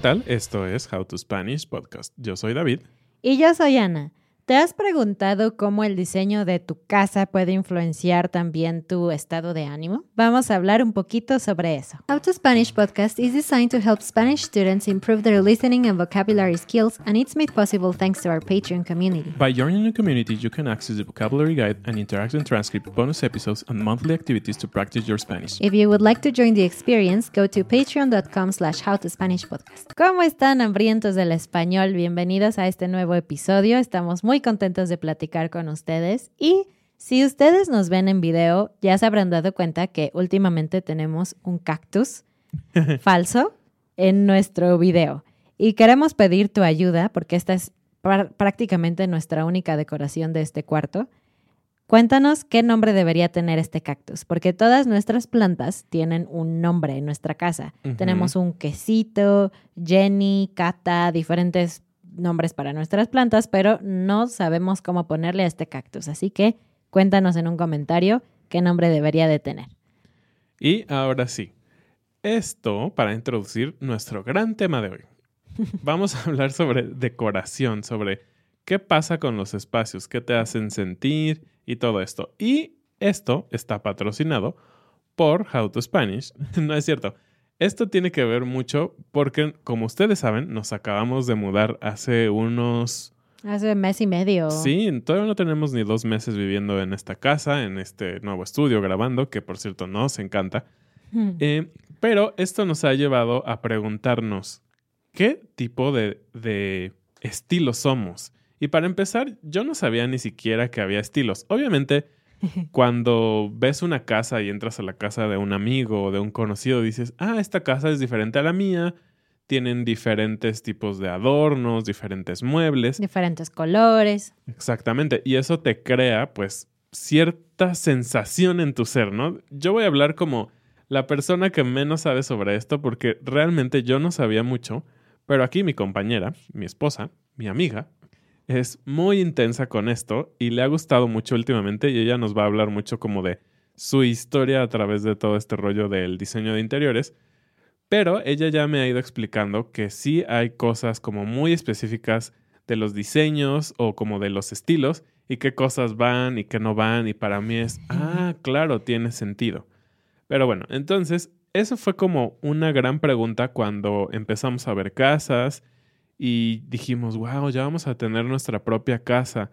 ¿qué tal? Esto es How to Spanish Podcast. Yo soy David. Y yo soy Ana. ¿Te has preguntado cómo el diseño de tu casa puede influenciar también tu estado de ánimo? Vamos a hablar un poquito sobre eso. How to Spanish podcast is designed to help Spanish students improve their listening and vocabulary skills, and it's made possible thanks to our Patreon community. By joining the community, you can access the vocabulary guide and interactive transcript, bonus episodes, and monthly activities to practice your Spanish. If you would like to join the experience, go to patreon.com slash howtospanishpodcast. ¿Cómo están hambrientos del español? Bienvenidos a este nuevo episodio. Estamos muy contentos de platicar con ustedes y si ustedes nos ven en video, ya se habrán dado cuenta que últimamente tenemos un cactus falso en nuestro video. Y queremos pedir tu ayuda porque esta es pr- prácticamente nuestra única decoración de este cuarto. Cuéntanos qué nombre debería tener este cactus, porque todas nuestras plantas tienen un nombre en nuestra casa. Tenemos un quesito, Jenny, Cata, diferentes nombres para nuestras plantas, pero no sabemos cómo ponerle a este cactus. Así que cuéntanos en un comentario qué nombre debería de tener. Y ahora sí, esto para introducir nuestro gran tema de hoy. Vamos a hablar sobre decoración, sobre qué pasa con los espacios, qué te hacen sentir y todo esto. Y esto está patrocinado por How to Spanish. no es cierto. Esto tiene que ver mucho porque, como ustedes saben, nos acabamos de mudar hace unos... Hace mes y medio. Sí, todavía no tenemos ni dos meses viviendo en esta casa, en este nuevo estudio grabando, que por cierto nos encanta. Hmm. Eh, pero esto nos ha llevado a preguntarnos qué tipo de, de estilos somos. Y para empezar, yo no sabía ni siquiera que había estilos. Obviamente, cuando ves una casa y entras a la casa de un amigo o de un conocido, dices, ah, esta casa es diferente a la mía. Tienen diferentes tipos de adornos, diferentes muebles. Diferentes colores. Exactamente. Y eso te crea, pues, cierta sensación en tu ser, ¿no? Yo voy a hablar como la persona que menos sabe sobre esto porque realmente yo no sabía mucho, pero aquí mi compañera, mi esposa, mi amiga, es muy intensa con esto y le ha gustado mucho últimamente y ella nos va a hablar mucho como de su historia a través de todo este rollo del diseño de interiores. Pero ella ya me ha ido explicando que sí hay cosas como muy específicas de los diseños o como de los estilos y qué cosas van y qué no van y para mí es, ah, claro, tiene sentido. Pero bueno, entonces, eso fue como una gran pregunta cuando empezamos a ver casas y dijimos, wow, ya vamos a tener nuestra propia casa.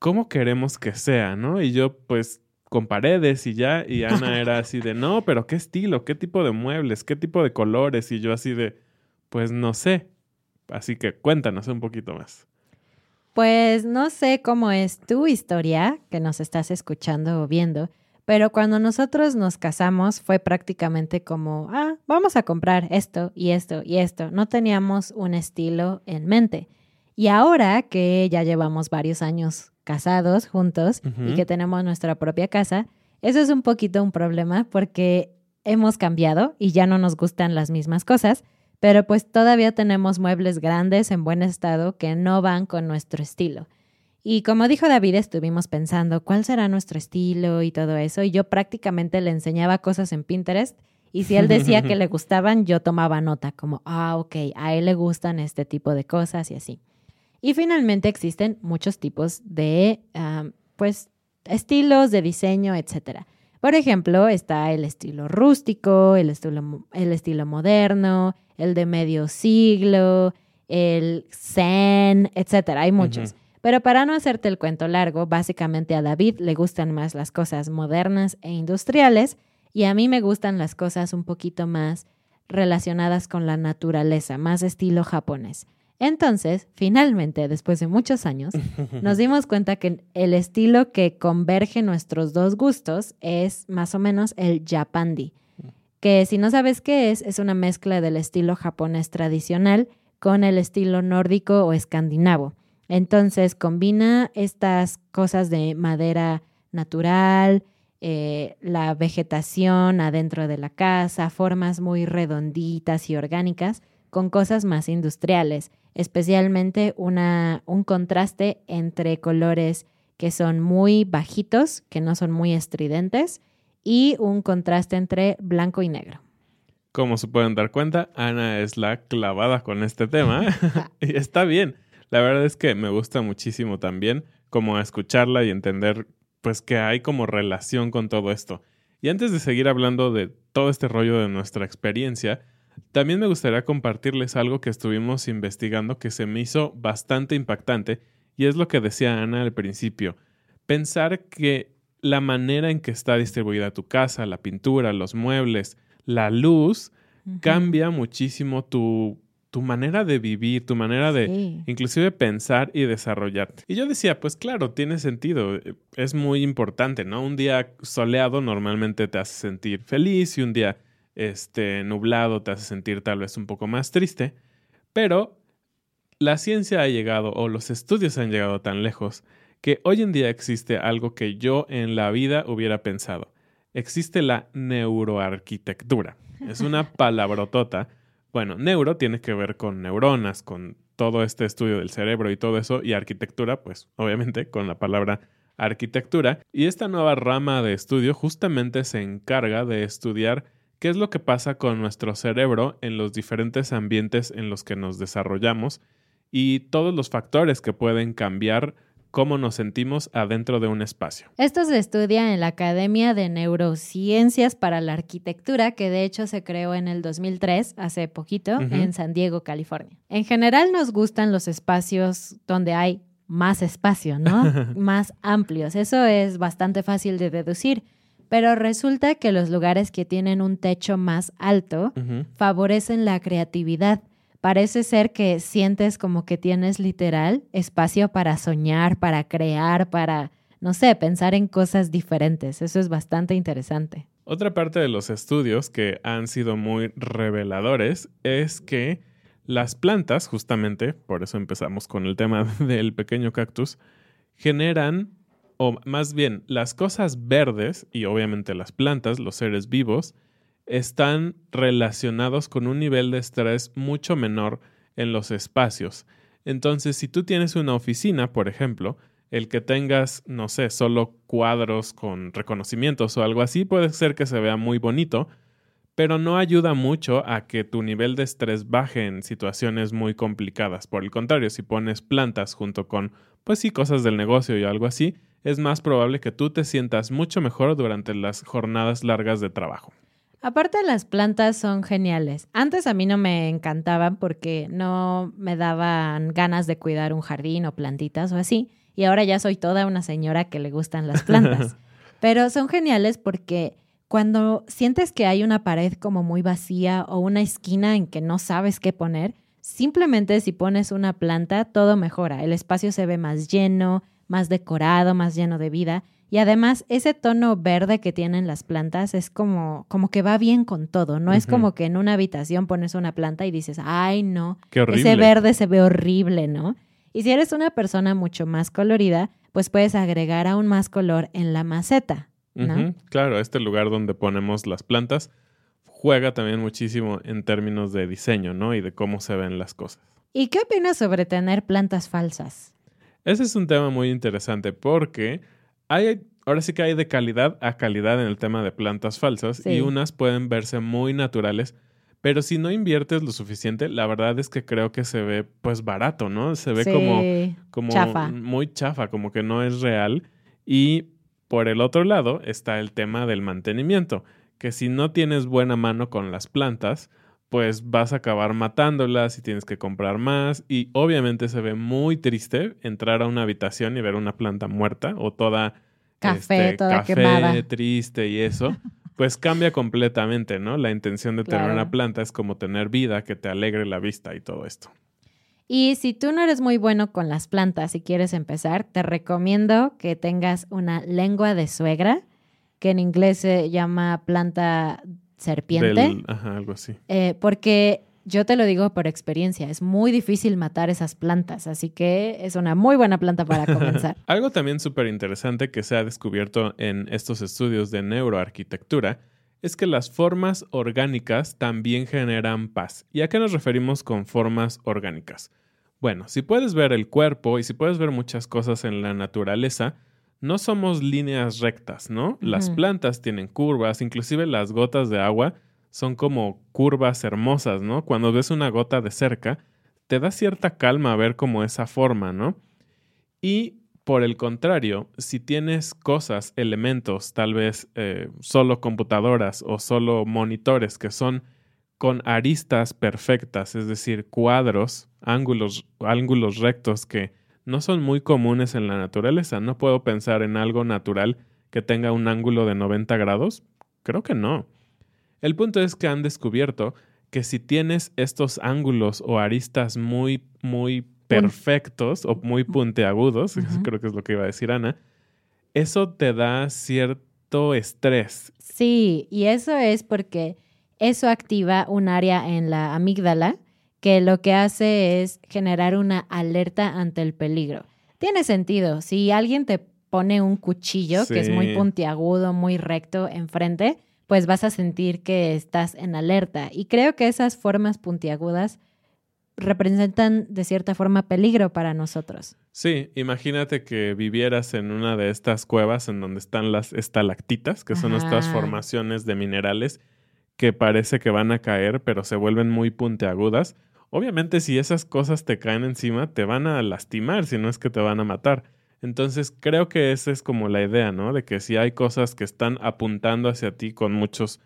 ¿Cómo queremos que sea, no? Y yo, pues, con paredes y ya, y Ana era así de, no, pero ¿qué estilo? ¿Qué tipo de muebles? ¿Qué tipo de colores? Y yo así de, pues no sé. Así que cuéntanos un poquito más. Pues no sé cómo es tu historia que nos estás escuchando o viendo, pero cuando nosotros nos casamos fue prácticamente como, ah, vamos a comprar esto y esto y esto. No teníamos un estilo en mente. Y ahora que ya llevamos varios años casados juntos y que tenemos nuestra propia casa, eso es un poquito un problema porque hemos cambiado y ya no nos gustan las mismas cosas, pero pues todavía tenemos muebles grandes en buen estado que no van con nuestro estilo. Y como dijo David, estuvimos pensando cuál será nuestro estilo y todo eso. Y yo prácticamente le enseñaba cosas en Pinterest. Y si él decía que le gustaban, yo tomaba nota, como, ah, ok, a él le gustan este tipo de cosas y así. Y finalmente existen muchos tipos de, pues, estilos de diseño, etc. Por ejemplo, está el estilo rústico, el estilo, el estilo moderno, el de medio siglo, el zen, etc. Hay muchos. Pero para no hacerte el cuento largo, básicamente a David le gustan más las cosas modernas e industriales y a mí me gustan las cosas un poquito más relacionadas con la naturaleza, más estilo japonés. Entonces, finalmente, después de muchos años, nos dimos cuenta que el estilo que converge nuestros dos gustos es más o menos el Japandi, que si no sabes qué es, es una mezcla del estilo japonés tradicional con el estilo nórdico o escandinavo. Entonces combina estas cosas de madera natural, eh, la vegetación adentro de la casa, formas muy redonditas y orgánicas, con cosas más industriales, especialmente una, un contraste entre colores que son muy bajitos, que no son muy estridentes, y un contraste entre blanco y negro. Como se pueden dar cuenta, Ana es la clavada con este tema. y está bien. La verdad es que me gusta muchísimo también como escucharla y entender pues que hay como relación con todo esto. Y antes de seguir hablando de todo este rollo de nuestra experiencia, también me gustaría compartirles algo que estuvimos investigando que se me hizo bastante impactante y es lo que decía Ana al principio. Pensar que la manera en que está distribuida tu casa, la pintura, los muebles, la luz, cambia muchísimo tu tu manera de vivir, tu manera de inclusive pensar y desarrollarte. Y yo decía, pues claro, tiene sentido, es muy importante, ¿no? Un día soleado normalmente te hace sentir feliz y un día este, nublado te hace sentir tal vez un poco más triste, pero la ciencia ha llegado o los estudios han llegado tan lejos que hoy en día existe algo que yo en la vida hubiera pensado. Existe la neuroarquitectura. Es una palabrotota bueno, neuro tiene que ver con neuronas, con todo este estudio del cerebro y todo eso, y arquitectura, pues obviamente con la palabra arquitectura. Y esta nueva rama de estudio justamente se encarga de estudiar qué es lo que pasa con nuestro cerebro en los diferentes ambientes en los que nos desarrollamos y todos los factores que pueden cambiar cómo nos sentimos adentro de un espacio. Esto se estudia en la Academia de Neurociencias para la Arquitectura, que de hecho se creó en el 2003, hace poquito, en San Diego, California. En general nos gustan los espacios donde hay más espacio, ¿no? más amplios. Eso es bastante fácil de deducir. Pero resulta que los lugares que tienen un techo más alto favorecen la creatividad parece ser que sientes como que tienes literal espacio para soñar, para crear, para, no sé, pensar en cosas diferentes. Eso es bastante interesante. Otra parte de los estudios que han sido muy reveladores es que las plantas, justamente, por eso empezamos con el tema del pequeño cactus, generan, o más bien, las cosas verdes y obviamente las plantas, los seres vivos, están relacionados con un nivel de estrés mucho menor en los espacios. Entonces, si tú tienes una oficina, por ejemplo, el que tengas, no sé, solo cuadros con reconocimientos o algo así, puede ser que se vea muy bonito, pero no ayuda mucho a que tu nivel de estrés baje en situaciones muy complicadas. Por el contrario, si pones plantas junto con, pues sí, cosas del negocio y algo así, es más probable que tú te sientas mucho mejor durante las jornadas largas de trabajo. Aparte las plantas son geniales. Antes a mí no me encantaban porque no me daban ganas de cuidar un jardín o plantitas o así. Y ahora ya soy toda una señora que le gustan las plantas. Pero son geniales porque cuando sientes que hay una pared como muy vacía o una esquina en que no sabes qué poner, simplemente si pones una planta, todo mejora. El espacio se ve más lleno, más decorado, más lleno de vida. Y además, ese tono verde que tienen las plantas es como, como que va bien con todo. No es como que en una habitación pones una planta y dices, ay, no, Qué horrible. ese verde se ve horrible, ¿no? Y si eres una persona mucho más colorida, pues puedes agregar aún más color en la maceta, ¿no? Claro, este lugar donde ponemos las plantas juega también muchísimo en términos de diseño, ¿no? Y de cómo se ven las cosas. ¿Y qué opinas sobre tener plantas falsas? Ese es un tema muy interesante porque hay, ahora sí que hay de calidad a calidad en el tema de plantas falsas Sí. y unas pueden verse muy naturales, pero si no inviertes lo suficiente, la verdad es que creo que se ve pues barato, ¿no? Se ve Sí, como, como chafa. muy chafa, como que no es real. Y por el otro lado está el tema del mantenimiento, que si no tienes buena mano con las plantas, pues vas a acabar matándolas y tienes que comprar más. Y obviamente se ve muy triste entrar a una habitación y ver una planta muerta o toda Café, este, toda café, quemada. triste y eso. Pues cambia completamente, ¿no? La intención de tener una planta es como tener vida, que te alegre la vista y todo esto. Y si tú no eres muy bueno con las plantas y quieres empezar, te recomiendo que tengas una lengua de suegra, que en inglés se llama planta serpiente, Del- ajá, algo así. eh, porque yo te lo digo por experiencia, es muy difícil matar esas plantas, así que es una muy buena planta para comenzar. Algo también súper interesante que se ha descubierto en estos estudios de neuroarquitectura es que las formas orgánicas también generan paz. ¿Y a qué nos referimos con formas orgánicas? Bueno, si puedes ver el cuerpo y si puedes ver muchas cosas en la naturaleza, no somos líneas rectas, ¿no? Las plantas tienen curvas, inclusive las gotas de agua son como curvas hermosas, ¿no? Cuando ves una gota de cerca, te da cierta calma ver como esa forma, ¿no? Y por el contrario, si tienes cosas, elementos, tal vez eh, solo computadoras o solo monitores que son con aristas perfectas, es decir, cuadros, ángulos, ángulos rectos que no son muy comunes en la naturaleza. No puedo pensar en algo natural que tenga un ángulo de 90 grados. Creo que no. El punto es que han descubierto que si tienes estos ángulos o aristas muy, muy perfectos o muy puntiagudos, creo que es lo que iba a decir Ana, eso te da cierto estrés. Sí, y eso es porque eso activa un área en la amígdala que lo que hace es generar una alerta ante el peligro. Tiene sentido. Si alguien te pone un cuchillo que es muy puntiagudo, muy recto enfrente, pues vas a sentir que estás en alerta. Y creo que esas formas puntiagudas representan de cierta forma peligro para nosotros. Sí, imagínate que vivieras en una de estas cuevas en donde están las estalactitas, que son estas formaciones de minerales que parece que van a caer, pero se vuelven muy puntiagudas. Obviamente, si esas cosas te caen encima, te van a lastimar, si no es que te van a matar. Entonces, creo que esa es como la idea, ¿no? De que si hay cosas que están apuntando hacia ti con muchos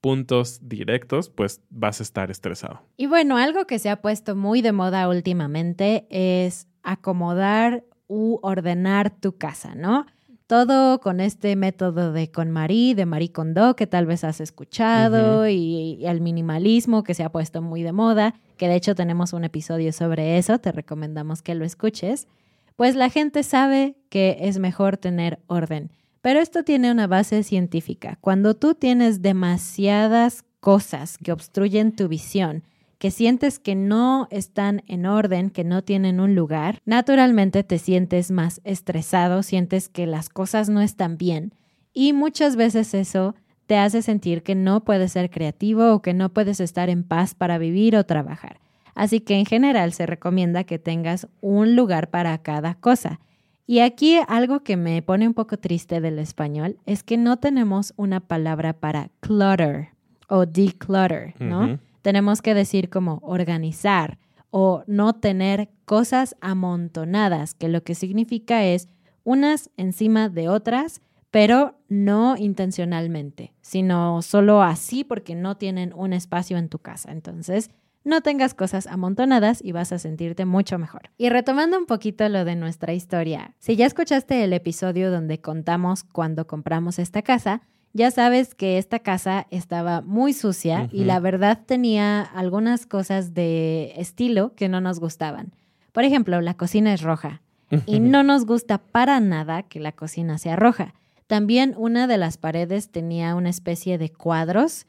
puntos directos, pues vas a estar estresado. Y bueno, algo que se ha puesto muy de moda últimamente es acomodar u ordenar tu casa, ¿no? Todo con este método de KonMari, de Marie Kondo, que tal vez has escuchado, y, y el minimalismo que se ha puesto muy de moda, que de hecho tenemos un episodio sobre eso, te recomendamos que lo escuches. Pues la gente sabe que es mejor tener orden. Pero esto tiene una base científica. Cuando tú tienes demasiadas cosas que obstruyen tu visión, que sientes que no están en orden, que no tienen un lugar, naturalmente te sientes más estresado, sientes que las cosas no están bien y muchas veces eso te hace sentir que no puedes ser creativo o que no puedes estar en paz para vivir o trabajar. Así que en general se recomienda que tengas un lugar para cada cosa. Y aquí algo que me pone un poco triste del español es que no tenemos una palabra para clutter o declutter, ¿no? Tenemos que decir como organizar o no tener cosas amontonadas, que lo que significa es unas encima de otras, pero no intencionalmente, sino solo así porque no tienen un espacio en tu casa. Entonces, no tengas cosas amontonadas y vas a sentirte mucho mejor. Y retomando un poquito lo de nuestra historia, si ya escuchaste el episodio donde contamos cuando compramos esta casa, Ya sabes que esta casa estaba muy sucia y la verdad tenía algunas cosas de estilo que no nos gustaban. Por ejemplo, la cocina es roja y no nos gusta para nada que la cocina sea roja. También una de las paredes tenía una especie de cuadros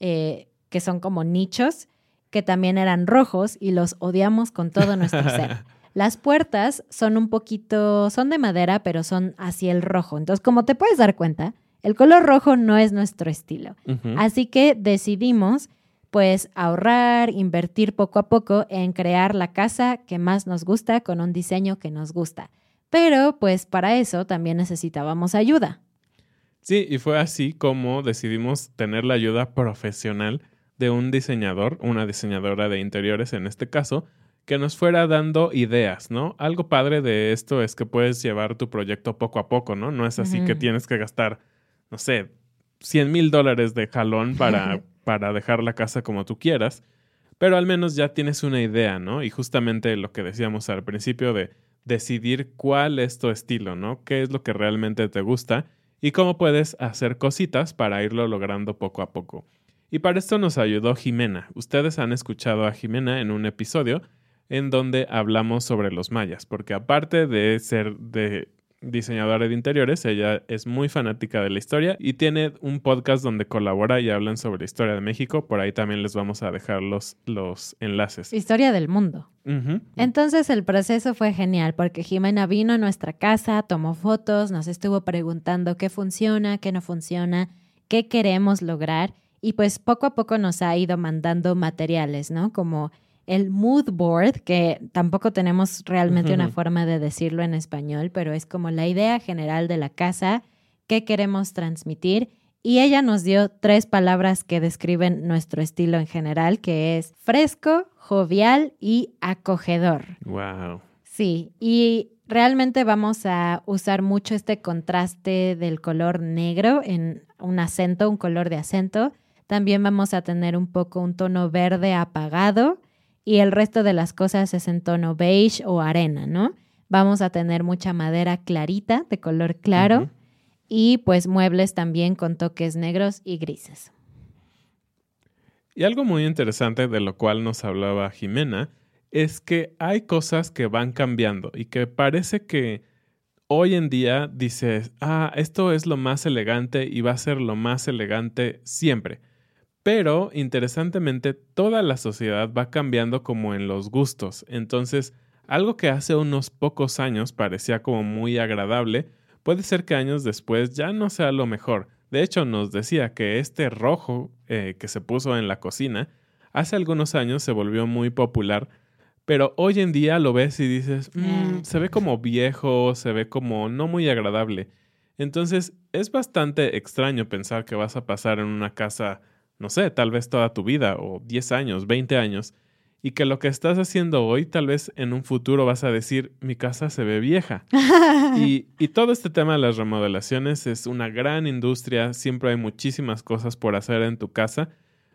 eh, que son como nichos que también eran rojos y los odiamos con todo nuestro ser. Las puertas son un poquito, son de madera, pero son hacia el rojo. Entonces, como te puedes dar cuenta, el color rojo no es nuestro estilo. Así que decidimos pues ahorrar, invertir poco a poco en crear la casa que más nos gusta con un diseño que nos gusta. Pero pues para eso también necesitábamos ayuda. Sí, y fue así como decidimos tener la ayuda profesional de un diseñador, una diseñadora de interiores en este caso, que nos fuera dando ideas, ¿no? Algo padre de esto es que puedes llevar tu proyecto poco a poco, ¿no? No es así que tienes que gastar, no sé, 100 mil dólares de jalón para, para dejar la casa como tú quieras, pero al menos ya tienes una idea, ¿no? Y justamente lo que decíamos al principio de decidir cuál es tu estilo, ¿no? ¿Qué es lo que realmente te gusta? Y cómo puedes hacer cositas para irlo logrando poco a poco. Y para esto nos ayudó Jimena. Ustedes han escuchado a Jimena en un episodio en donde hablamos sobre los mayas, porque aparte de ser de diseñadora de interiores, ella es muy fanática de la historia y tiene un podcast donde colabora y hablan sobre historia de México. Por ahí también les vamos a dejar los, los enlaces. Historia del mundo. Entonces el proceso fue genial porque Jimena vino a nuestra casa, tomó fotos, nos estuvo preguntando qué funciona, qué no funciona, qué queremos lograr y pues poco a poco nos ha ido mandando materiales, ¿no? Como el mood board, que tampoco tenemos realmente una forma de decirlo en español, pero es como la idea general de la casa, qué queremos transmitir. Y ella nos dio tres palabras que describen nuestro estilo en general, que es fresco, jovial y acogedor. Wow. Sí, y realmente vamos a usar mucho este contraste del color negro en un acento, un color de acento. También vamos a tener un poco un tono verde apagado y el resto de las cosas es en tono beige o arena, ¿no? Vamos a tener mucha madera clarita, de color claro, y pues muebles también con toques negros y grises. Y algo muy interesante de lo cual nos hablaba Jimena es que hay cosas que van cambiando y que parece que hoy en día dices, ah, esto es lo más elegante y va a ser lo más elegante siempre. Pero, interesantemente, toda la sociedad va cambiando como en los gustos. Entonces, algo que hace unos pocos años parecía como muy agradable, puede ser que años después ya no sea lo mejor. De hecho, nos decía que este rojo eh, que se puso en la cocina, hace algunos años se volvió muy popular, pero hoy en día lo ves y dices, mm, mm. se ve como viejo, se ve como no muy agradable. Entonces, es bastante extraño pensar que vas a pasar en una casa no sé, tal vez toda tu vida o 10 años, 20 años, y que lo que estás haciendo hoy, tal vez en un futuro vas a decir, mi casa se ve vieja. y, y, todo este tema de las remodelaciones es una gran industria, siempre hay muchísimas cosas por hacer en tu casa,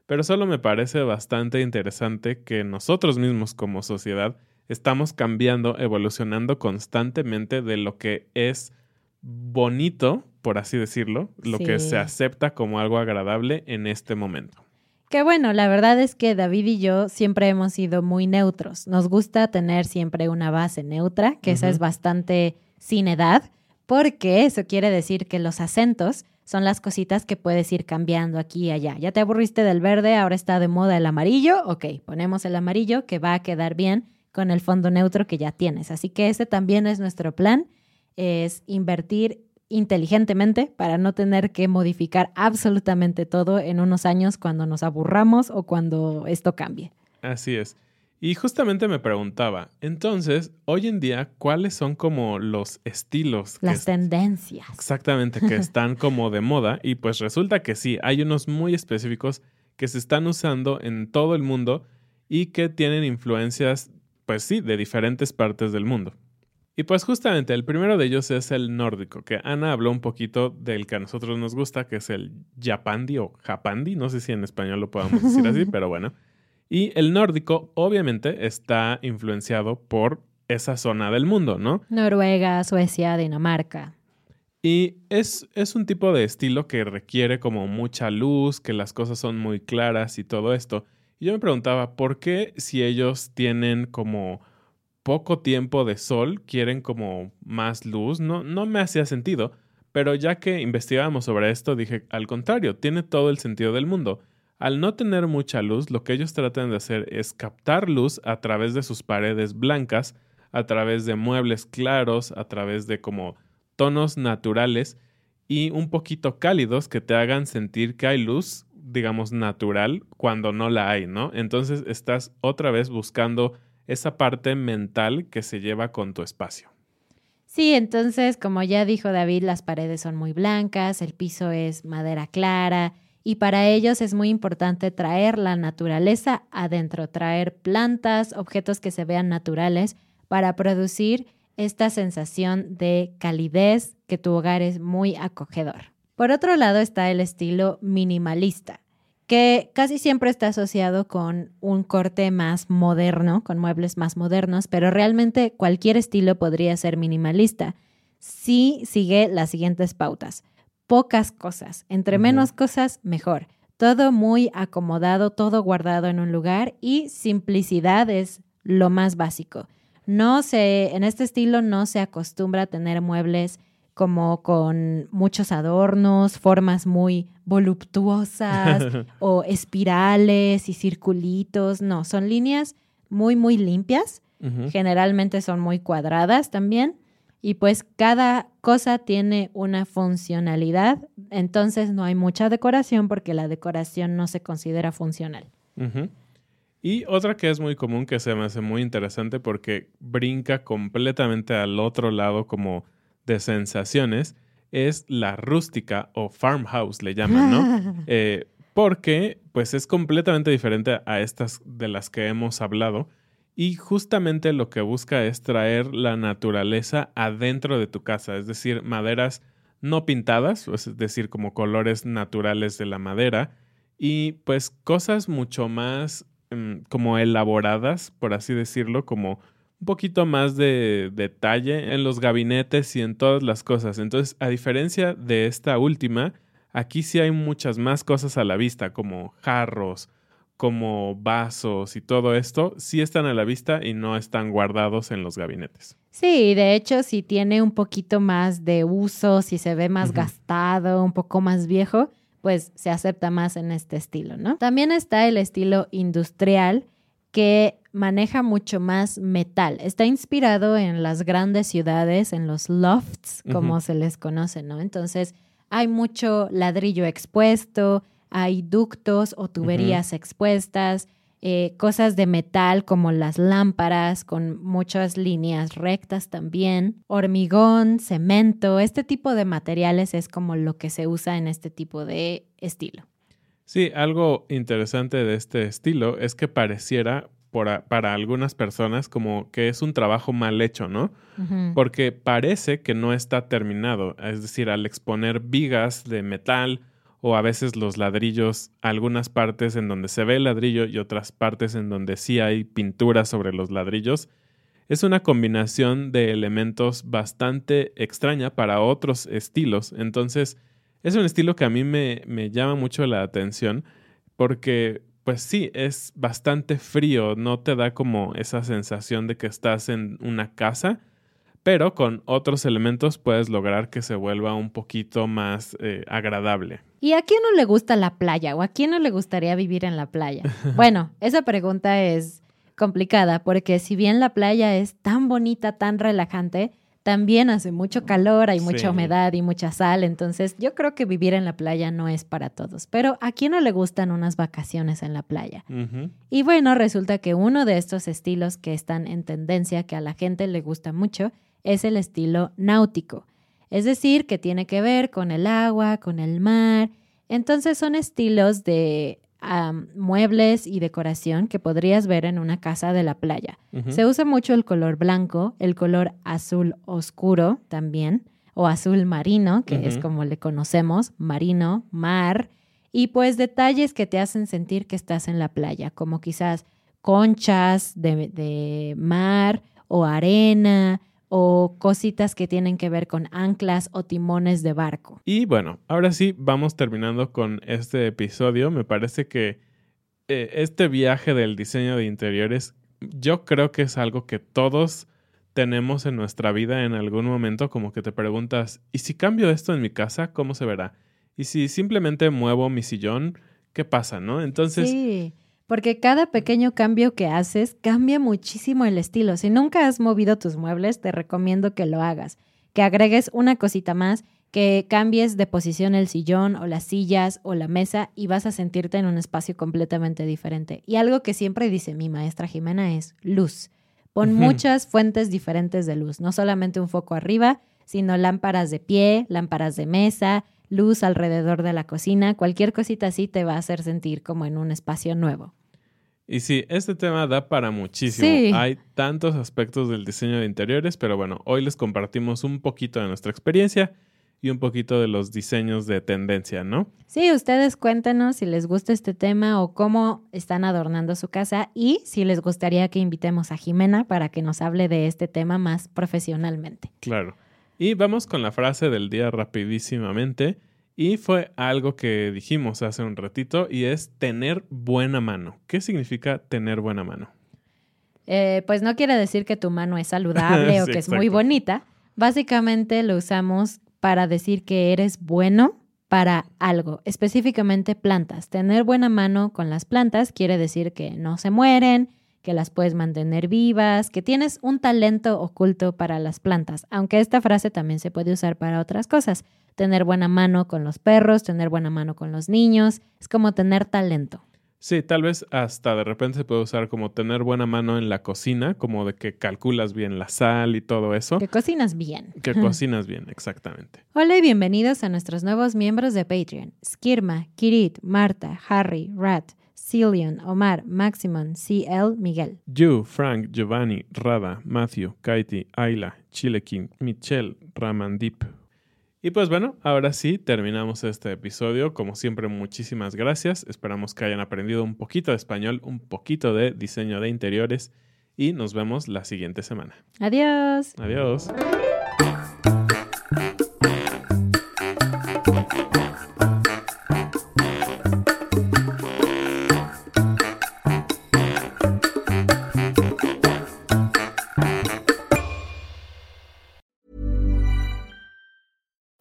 pero solo me parece bastante interesante que nosotros mismos como sociedad estamos cambiando, evolucionando constantemente de lo que es bonito por así decirlo, lo que se acepta como algo agradable en este momento. Que bueno, la verdad es que David y yo siempre hemos sido muy neutros. Nos gusta tener siempre una base neutra, que esa es bastante sin edad, porque eso quiere decir que los acentos son las cositas que puedes ir cambiando aquí y allá. Ya te aburriste del verde, ahora está de moda el amarillo, ok, ponemos el amarillo que va a quedar bien con el fondo neutro que ya tienes. Así que ese también es nuestro plan, es invertir inteligentemente para no tener que modificar absolutamente todo en unos años cuando nos aburramos o cuando esto cambie. Así es. Y justamente me preguntaba, entonces, hoy en día, ¿cuáles son como los estilos? Las tendencias. Exactamente, que están como de moda. Y pues resulta que sí, hay unos muy específicos que se están usando en todo el mundo y que tienen influencias, pues sí, de diferentes partes del mundo. Y pues justamente el primero de ellos es el nórdico, que Ana habló un poquito del que a nosotros nos gusta, que es el japandi o japandi, no sé si en español lo podamos decir así, pero bueno. Y el nórdico obviamente está influenciado por esa zona del mundo, ¿no? Noruega, Suecia, Dinamarca. Y es, es un tipo de estilo que requiere como mucha luz, que las cosas son muy claras y todo esto. Y yo me preguntaba, ¿por qué si ellos tienen como poco tiempo de sol, quieren como más luz? No, no me hacía sentido. Pero ya que investigábamos sobre esto, dije, al contrario, tiene todo el sentido del mundo. Al no tener mucha luz, lo que ellos tratan de hacer es captar luz a través de sus paredes blancas, a través de muebles claros, a través de como tonos naturales y un poquito cálidos que te hagan sentir que hay luz, digamos, natural cuando no la hay, ¿no? Entonces estás otra vez buscando esa parte mental que se lleva con tu espacio. Sí, entonces, como ya dijo David, las paredes son muy blancas, el piso es madera clara y para ellos es muy importante traer la naturaleza adentro, traer plantas, objetos que se vean naturales para producir esta sensación de calidez, que tu hogar es muy acogedor. Por otro lado está el estilo minimalista que casi siempre está asociado con un corte más moderno, con muebles más modernos, pero realmente cualquier estilo podría ser minimalista si sigue las siguientes pautas. Pocas cosas, entre menos cosas, mejor. Todo muy acomodado, todo guardado en un lugar y simplicidad es lo más básico. No se, en este estilo no se acostumbra a tener muebles como con muchos adornos, formas muy voluptuosas o espirales y circulitos. No, son líneas muy, muy limpias. Generalmente son muy cuadradas también. Y pues cada cosa tiene una funcionalidad. Entonces no hay mucha decoración porque la decoración no se considera funcional. Y otra que es muy común, que se me hace muy interesante porque brinca completamente al otro lado como de sensaciones es la rústica o farmhouse, le llaman, ¿no? Eh, porque pues es completamente diferente a estas de las que hemos hablado y justamente lo que busca es traer la naturaleza adentro de tu casa, es decir, maderas no pintadas, es decir, como colores naturales de la madera y pues cosas mucho más mm, como elaboradas, por así decirlo, como un poquito más de detalle en los gabinetes y en todas las cosas. Entonces, a diferencia de esta última, aquí sí hay muchas más cosas a la vista, como jarros, como vasos y todo esto, sí están a la vista y no están guardados en los gabinetes. Sí, de hecho, si tiene un poquito más de uso, si se ve más gastado, un poco más viejo, pues se acepta más en este estilo, ¿no? También está el estilo industrial, que maneja mucho más metal. Está inspirado en las grandes ciudades, en los lofts, como se les conoce, ¿no? Entonces, hay mucho ladrillo expuesto, hay ductos o tuberías expuestas, eh, cosas de metal como las lámparas con muchas líneas rectas también, hormigón, cemento, este tipo de materiales es como lo que se usa en este tipo de estilo. Sí, algo interesante de este estilo es que pareciera para algunas personas como que es un trabajo mal hecho, ¿no? Porque parece que no está terminado. Es decir, al exponer vigas de metal o a veces los ladrillos, algunas partes en donde se ve el ladrillo y otras partes en donde sí hay pintura sobre los ladrillos, es una combinación de elementos bastante extraña para otros estilos. Entonces, es un estilo que a mí me, me llama mucho la atención porque, pues sí, es bastante frío, no te da como esa sensación de que estás en una casa, pero con otros elementos puedes lograr que se vuelva un poquito más eh, agradable. ¿Y a quién no le gusta la playa o a quién no le gustaría vivir en la playa? bueno, esa pregunta es complicada porque si bien la playa es tan bonita, tan relajante, también hace mucho calor, hay mucha humedad y mucha sal, entonces yo creo que vivir en la playa no es para todos, pero ¿a quién no le gustan unas vacaciones en la playa? Y bueno, resulta que uno de estos estilos que están en tendencia, que a la gente le gusta mucho, es el estilo náutico, es decir, que tiene que ver con el agua, con el mar, entonces son estilos de muebles y decoración que podrías ver en una casa de la playa. Se usa mucho el color blanco, el color azul oscuro también, o azul marino, que es como le conocemos, marino, mar, y pues detalles que te hacen sentir que estás en la playa, como quizás conchas de, de mar o arena o cositas que tienen que ver con anclas o timones de barco. Y bueno, ahora sí, vamos terminando con este episodio. Me parece que eh, este viaje del diseño de interiores, yo creo que es algo que todos tenemos en nuestra vida en algún momento, como que te preguntas, ¿y si cambio esto en mi casa, cómo se verá? Y si simplemente muevo mi sillón, ¿qué pasa, no? Entonces... Sí. Porque cada pequeño cambio que haces cambia muchísimo el estilo. Si nunca has movido tus muebles, te recomiendo que lo hagas, que agregues una cosita más, que cambies de posición el sillón o las sillas o la mesa y vas a sentirte en un espacio completamente diferente. Y algo que siempre dice mi maestra Jimena es luz. Pon muchas fuentes diferentes de luz, no solamente un foco arriba, sino lámparas de pie, lámparas de mesa, luz alrededor de la cocina, cualquier cosita así te va a hacer sentir como en un espacio nuevo. Y sí, este tema da para muchísimo. Hay tantos aspectos del diseño de interiores, pero bueno, hoy les compartimos un poquito de nuestra experiencia y un poquito de los diseños de tendencia, ¿no? Sí, ustedes cuéntenos si les gusta este tema o cómo están adornando su casa y si les gustaría que invitemos a Jimena para que nos hable de este tema más profesionalmente. Claro. Y vamos con la frase del día rapidísimamente. Y fue algo que dijimos hace un ratito y es tener buena mano. ¿Qué significa tener buena mano? Eh, pues no quiere decir que tu mano es saludable o que es muy bonita. Básicamente lo usamos para decir que eres bueno para algo, específicamente plantas. Tener buena mano con las plantas quiere decir que no se mueren, que las puedes mantener vivas, que tienes un talento oculto para las plantas, aunque esta frase también se puede usar para otras cosas tener buena mano con los perros, tener buena mano con los niños, es como tener talento. Sí, tal vez hasta de repente se puede usar como tener buena mano en la cocina, como de que calculas bien la sal y todo eso. Que cocinas bien. Que cocinas bien, exactamente. Hola y bienvenidos a nuestros nuevos miembros de Patreon. Skirma, Kirit, Marta, Harry, Rat, Cillian, Omar, Maximon, CL, Miguel. You, Frank, Giovanni, Rada, Matthew, Kaiti, Ayla, Chilekin, Michelle, Ramandip, y pues bueno, ahora sí, terminamos este episodio. Como siempre, muchísimas gracias. Esperamos que hayan aprendido un poquito de español, un poquito de diseño de interiores y nos vemos la siguiente semana. Adiós. Adiós.